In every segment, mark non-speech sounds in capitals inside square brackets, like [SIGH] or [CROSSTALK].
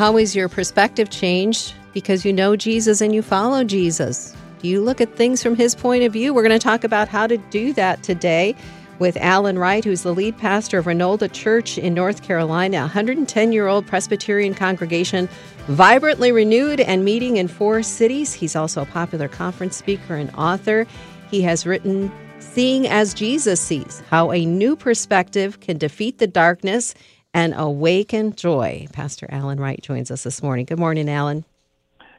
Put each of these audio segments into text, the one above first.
How is your perspective changed because you know Jesus and you follow Jesus? Do you look at things from his point of view? We're going to talk about how to do that today with Alan Wright, who's the lead pastor of Reynolda Church in North Carolina, a 110 year old Presbyterian congregation, vibrantly renewed and meeting in four cities. He's also a popular conference speaker and author. He has written Seeing as Jesus Sees How a New Perspective Can Defeat the Darkness and Awaken Joy. Pastor Alan Wright joins us this morning. Good morning, Alan.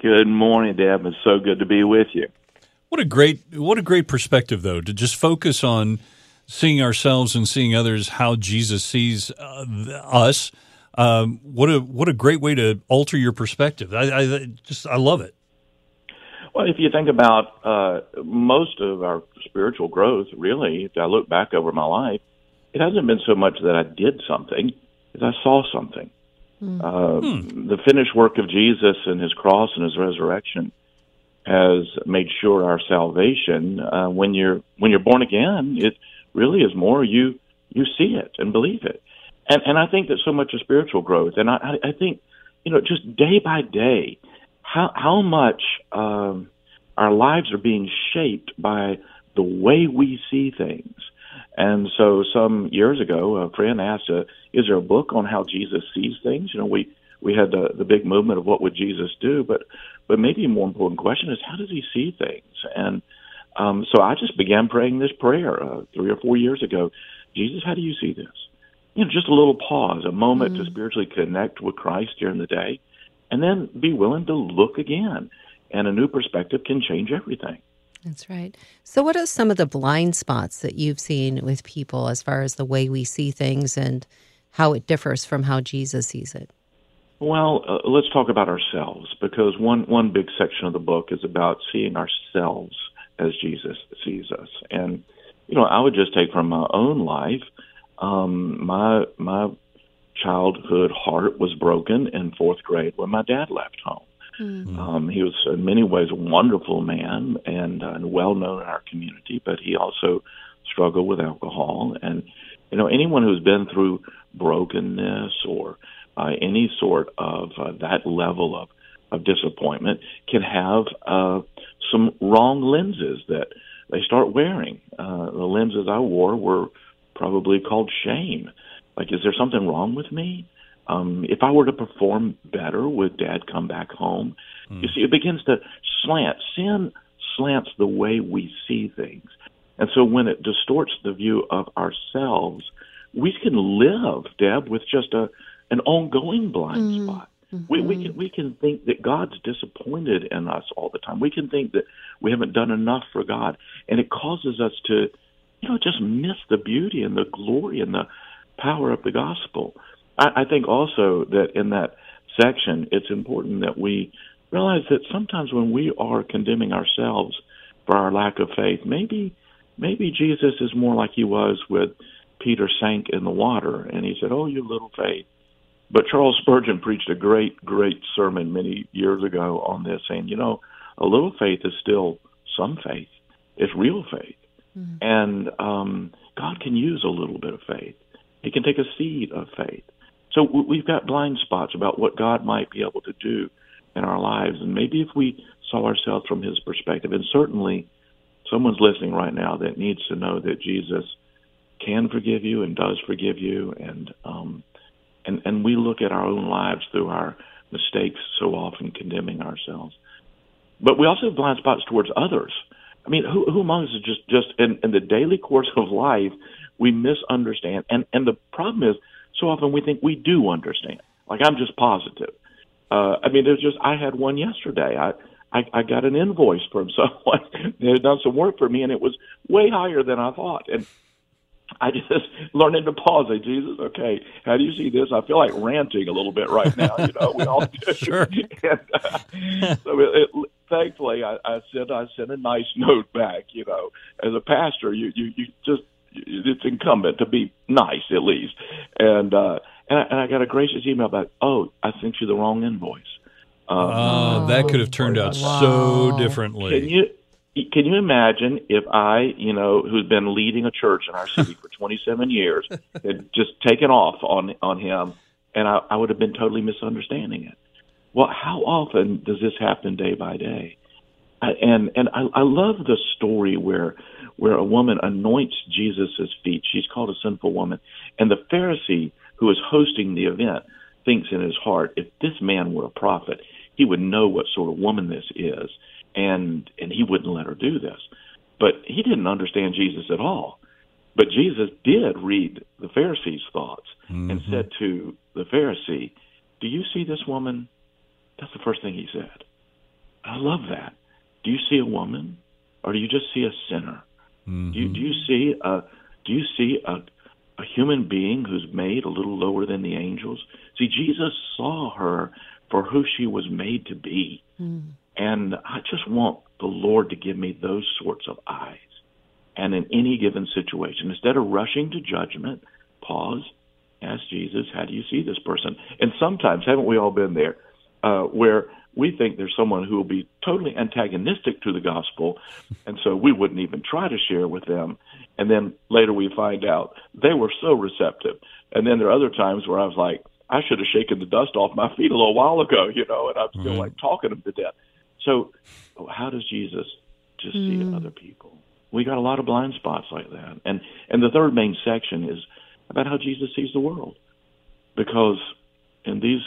Good morning, Deb. It's so good to be with you. What a great what a great perspective though to just focus on seeing ourselves and seeing others how Jesus sees uh, us. Um, what a what a great way to alter your perspective. I, I just I love it. Well, if you think about uh, most of our spiritual growth, really, if I look back over my life, it hasn't been so much that I did something as I saw something. Mm. Uh, hmm. The finished work of Jesus and His cross and His resurrection has made sure our salvation. Uh, when you're when you're born again, it really is more you you see it and believe it, and and I think that so much of spiritual growth, and I I think you know just day by day, how how much um, our lives are being shaped by the way we see things. And so some years ago, a friend asked, uh, "Is there a book on how Jesus sees things?" You know, we we had the the big movement of what would Jesus do, but but maybe a more important question is how does he see things? And um, so I just began praying this prayer uh, three or four years ago. Jesus, how do you see this? You know, just a little pause, a moment mm-hmm. to spiritually connect with Christ during the day, and then be willing to look again. And a new perspective can change everything. That's right. So, what are some of the blind spots that you've seen with people as far as the way we see things and how it differs from how Jesus sees it? Well, uh, let's talk about ourselves because one one big section of the book is about seeing ourselves as Jesus sees us. And you know, I would just take from my own life. Um, my my childhood heart was broken in fourth grade when my dad left home. Mm-hmm. Um, he was in many ways a wonderful man and, uh, and well known in our community, but he also struggled with alcohol. And you know, anyone who's been through brokenness or uh, any sort of uh, that level of of disappointment can have uh, some wrong lenses that they start wearing. Uh, the lenses I wore were probably called shame. Like, is there something wrong with me? Um, if I were to perform better, would Dad come back home? Mm. You see, it begins to slant. Sin slants the way we see things. And so when it distorts the view of ourselves, we can live, Deb, with just a an ongoing blind mm. spot. Mm-hmm. We, we can we can think that God's disappointed in us all the time. We can think that we haven't done enough for God, and it causes us to, you know, just miss the beauty and the glory and the power of the gospel. I, I think also that in that section, it's important that we realize that sometimes when we are condemning ourselves for our lack of faith, maybe maybe Jesus is more like he was with Peter sank in the water, and he said, "Oh, you little faith." But Charles Spurgeon preached a great, great sermon many years ago on this, saying, you know, a little faith is still some faith. It's real faith. Mm-hmm. And um, God can use a little bit of faith. He can take a seed of faith. So we've got blind spots about what God might be able to do in our lives. And maybe if we saw ourselves from his perspective, and certainly someone's listening right now that needs to know that Jesus can forgive you and does forgive you. And, um, and, and we look at our own lives through our mistakes so often condemning ourselves. But we also have blind spots towards others. I mean, who, who among us is just, just in, in the daily course of life, we misunderstand. And, and the problem is, so often we think we do understand. Like I'm just positive. Uh, I mean, there's just I had one yesterday. I, I I got an invoice from [LAUGHS] someone that had done some work for me, and it was way higher than I thought. And I just [LAUGHS] learning to pause. Say, Jesus, okay, how do you see this? I feel like ranting a little bit right now. You know, we all [LAUGHS] do. sure. and, uh, so it, it, thankfully, I, I sent I sent a nice note back. You know, as a pastor, you you you just it's incumbent to be nice at least. And uh, and, I, and I got a gracious email back. Oh, I sent you the wrong invoice. Um, uh, that could have turned out wow. so differently. Can you can you imagine if I, you know, who's been leading a church in our city for 27 years, [LAUGHS] had just taken off on on him, and I, I would have been totally misunderstanding it. well, how often does this happen day by day? I, and and I, I love the story where where a woman anoints Jesus' feet. She's called a sinful woman, and the Pharisee who is hosting the event thinks in his heart, if this man were a prophet, he would know what sort of woman this is, and and he wouldn't let her do this. But he didn't understand Jesus at all. But Jesus did read the Pharisee's thoughts mm-hmm. and said to the Pharisee, Do you see this woman? That's the first thing he said. I love that. Do you see a woman? Or do you just see a sinner? Mm-hmm. Do, you, do you see a do you see a a human being who's made a little lower than the angels? See, Jesus saw her for who she was made to be. Mm. And I just want the Lord to give me those sorts of eyes and in any given situation. Instead of rushing to judgment, pause, ask Jesus, how do you see this person? And sometimes, haven't we all been there, uh, where we think there's someone who will be totally antagonistic to the gospel, and so we wouldn't even try to share with them. And then later we find out they were so receptive. And then there are other times where I was like, I should have shaken the dust off my [LAUGHS] feet a little while ago, you know, and I'm still mm-hmm. like talking them to death. So, how does Jesus just mm. see other people? We got a lot of blind spots like that. And and the third main section is about how Jesus sees the world, because in these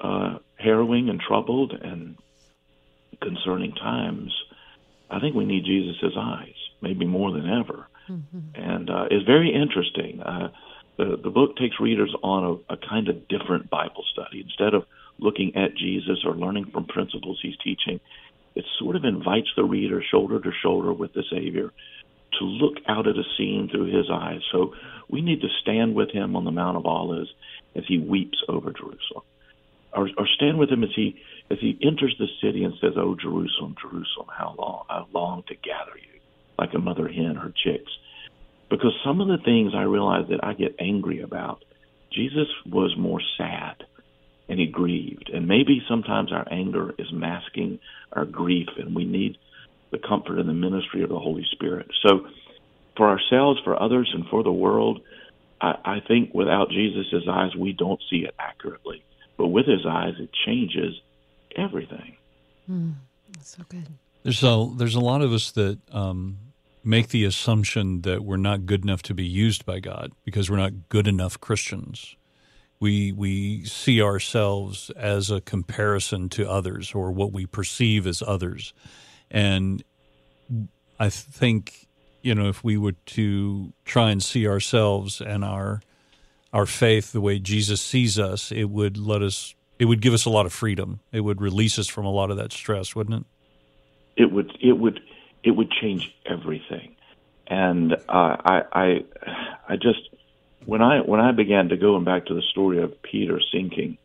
uh, harrowing and troubled and concerning times, I think we need Jesus' eyes, maybe more than ever. Mm-hmm. And uh, it's very interesting. Uh, the the book takes readers on a, a kind of different Bible study. Instead of looking at Jesus or learning from principles he's teaching, it sort of invites the reader shoulder to shoulder with the Savior to look out at a scene through his eyes. So we need to stand with him on the Mount of Olives as he weeps over Jerusalem. Or, or stand with him as he as he enters the city and says, Oh Jerusalem, Jerusalem, how long I long to gather you like a mother hen her chicks. Because some of the things I realize that I get angry about, Jesus was more sad and he grieved. And maybe sometimes our anger is masking our grief, and we need the comfort and the ministry of the Holy Spirit. So, for ourselves, for others, and for the world, I, I think without Jesus' eyes, we don't see it accurately. But with his eyes, it changes everything. Mm, so good. There's a there's a lot of us that um, make the assumption that we're not good enough to be used by God because we're not good enough Christians we we see ourselves as a comparison to others or what we perceive as others and i think you know if we were to try and see ourselves and our our faith the way jesus sees us it would let us it would give us a lot of freedom it would release us from a lot of that stress wouldn't it it would it would it would change everything and uh, i i i just when I when I began to go and back to the story of Peter sinking,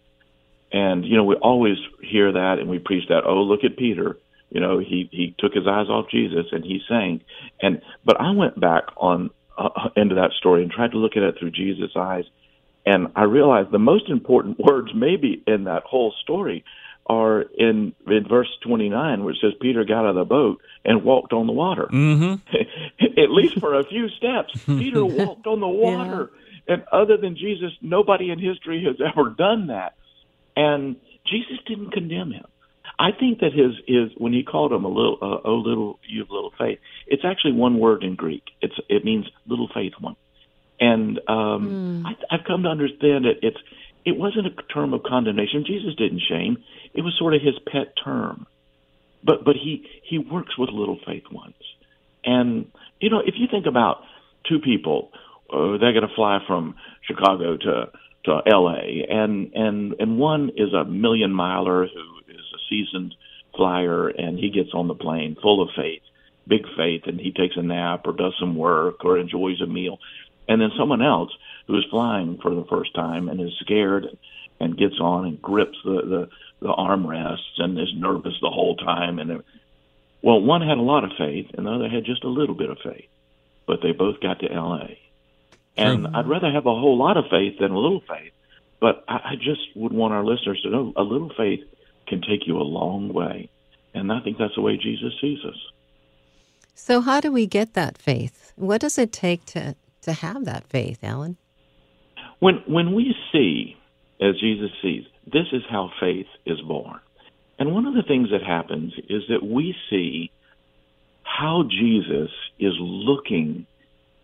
and you know we always hear that and we preach that. Oh, look at Peter. You know he he took his eyes off Jesus and he sank. And but I went back on uh, into that story and tried to look at it through Jesus' eyes, and I realized the most important [LAUGHS] words maybe in that whole story are in in verse 29 which says Peter got out of the boat and walked on the water. Mm-hmm. [LAUGHS] At least for a few steps, [LAUGHS] Peter walked on the water. Yeah. And other than Jesus, nobody in history has ever done that. And Jesus didn't condemn him. I think that his is when he called him a little uh, oh little you have little faith. It's actually one word in Greek. It's it means little faith one. And um, mm. I, I've come to understand it. It's it wasn't a term of condemnation. Jesus didn't shame. It was sort of his pet term. But but he he works with little faith ones. And you know if you think about two people uh, they're going to fly from Chicago to to L.A. and and and one is a million miler who is a seasoned flyer and he gets on the plane full of faith, big faith, and he takes a nap or does some work or enjoys a meal, and then someone else who is flying for the first time and is scared and gets on and grips the the, the armrests and is nervous the whole time and well one had a lot of faith and the other had just a little bit of faith but they both got to LA and I'd rather have a whole lot of faith than a little faith. But I, I just would want our listeners to know a little faith can take you a long way. And I think that's the way Jesus sees us. So, how do we get that faith? What does it take to, to have that faith, Alan? When, when we see, as Jesus sees, this is how faith is born. And one of the things that happens is that we see how Jesus is looking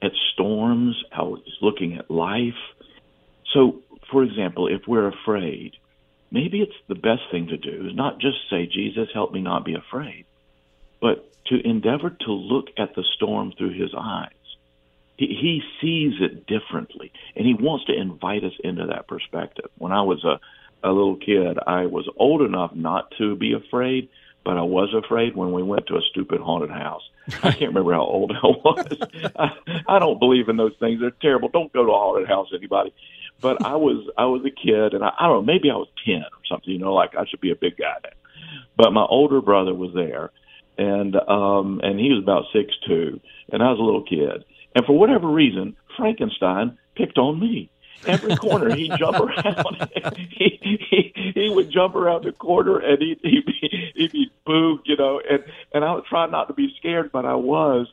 at storms, how he's looking at life. So, for example, if we're afraid, maybe it's the best thing to do is not just say, Jesus, help me not be afraid, but to endeavor to look at the storm through his eyes. He, sees it differently, and he wants to invite us into that perspective. When I was a, a little kid, I was old enough not to be afraid, but I was afraid when we went to a stupid haunted house. I can't remember how old I was. [LAUGHS] I, I don't believe in those things. They're terrible. Don't go to a haunted house, anybody. But I was I was a kid, and I, I don't know. Maybe I was ten or something. You know, like I should be a big guy now. But my older brother was there, and um, and he was about six two, and I was a little kid. And for whatever reason, Frankenstein picked on me every corner he'd jump [LAUGHS] around. [LAUGHS] he, he he would jump around the corner and he'd he'd be, he'd be boo, you know. And and I would try not to be scared, but I was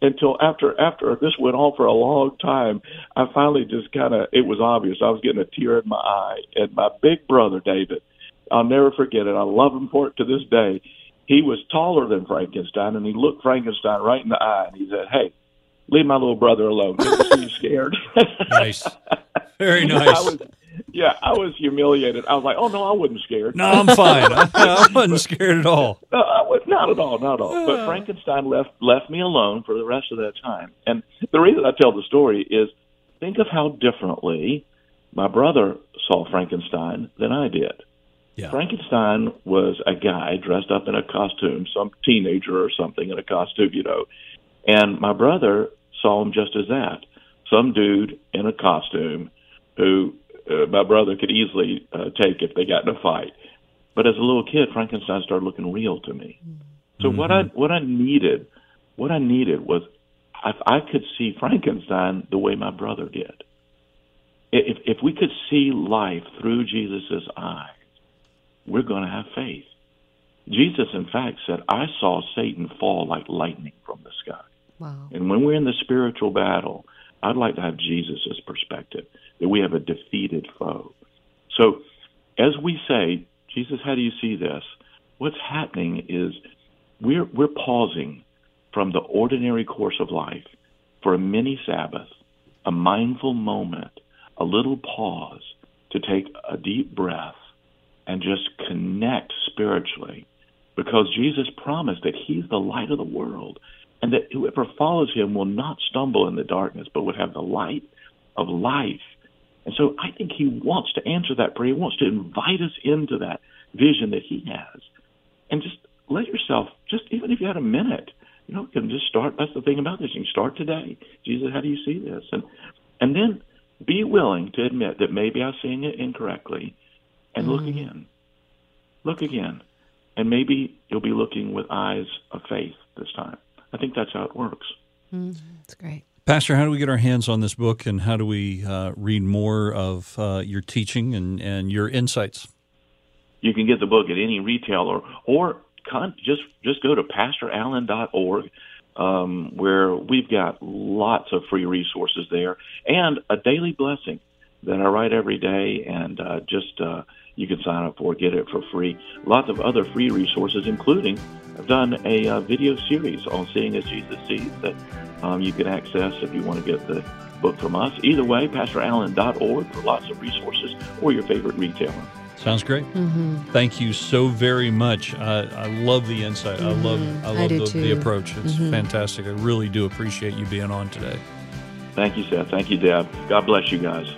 until after after this went on for a long time. I finally just kind of it was obvious I was getting a tear in my eye. And my big brother David, I'll never forget it. I love him for it to this day. He was taller than Frankenstein, and he looked Frankenstein right in the eye, and he said, "Hey." Leave my little brother alone. Because he's scared. [LAUGHS] nice. Very [LAUGHS] nice. I was, yeah, I was humiliated. I was like, "Oh no, I wasn't scared." No, I'm fine. I, [LAUGHS] I wasn't scared at all. No, I was not at all, not at all. But [SIGHS] Frankenstein left left me alone for the rest of that time. And the reason I tell the story is, think of how differently my brother saw Frankenstein than I did. Yeah. Frankenstein was a guy dressed up in a costume, some teenager or something in a costume, you know. And my brother saw him just as that, some dude in a costume who uh, my brother could easily uh, take if they got in a fight. But as a little kid, Frankenstein started looking real to me. So mm-hmm. what I what I needed, what I needed was if I could see Frankenstein the way my brother did. If if we could see life through Jesus's eyes, we're going to have faith. Jesus, in fact, said, "I saw Satan fall like lightning from the sky." Wow. And when we're in the spiritual battle, I'd like to have Jesus' perspective that we have a defeated foe. So, as we say, Jesus, how do you see this? What's happening is we're we're pausing from the ordinary course of life for a mini Sabbath, a mindful moment, a little pause to take a deep breath and just connect spiritually because Jesus promised that he's the light of the world and that whoever follows him will not stumble in the darkness, but would have the light of life. And so I think he wants to answer that prayer. He wants to invite us into that vision that he has. And just let yourself, just even if you had a minute, you know, you can just start. That's the thing about this. You can start today. Jesus, how do you see this? And and then be willing to admit that maybe I'm seeing it incorrectly and mm-hmm. look again. Look again. And maybe you'll be looking with eyes of faith this time. I think that's how it works. Mm, that's great. Pastor, how do we get our hands on this book and how do we uh, read more of uh, your teaching and, and your insights? You can get the book at any retailer or con- just just go to pastoralan.org um, where we've got lots of free resources there and a daily blessing that I write every day and uh, just uh, you can sign up for, get it for free. Lots of other free resources, including I've done a uh, video series on Seeing as Jesus Sees that um, you can access if you want to get the book from us. Either way, pastoralan.org for lots of resources or your favorite retailer. Sounds great. Mm-hmm. Thank you so very much. I, I love the insight. Mm-hmm. I love I love I the, the, approach. It's mm-hmm. fantastic. I really do appreciate you being on today. Thank you, Seth. Thank you, Deb. God bless you guys.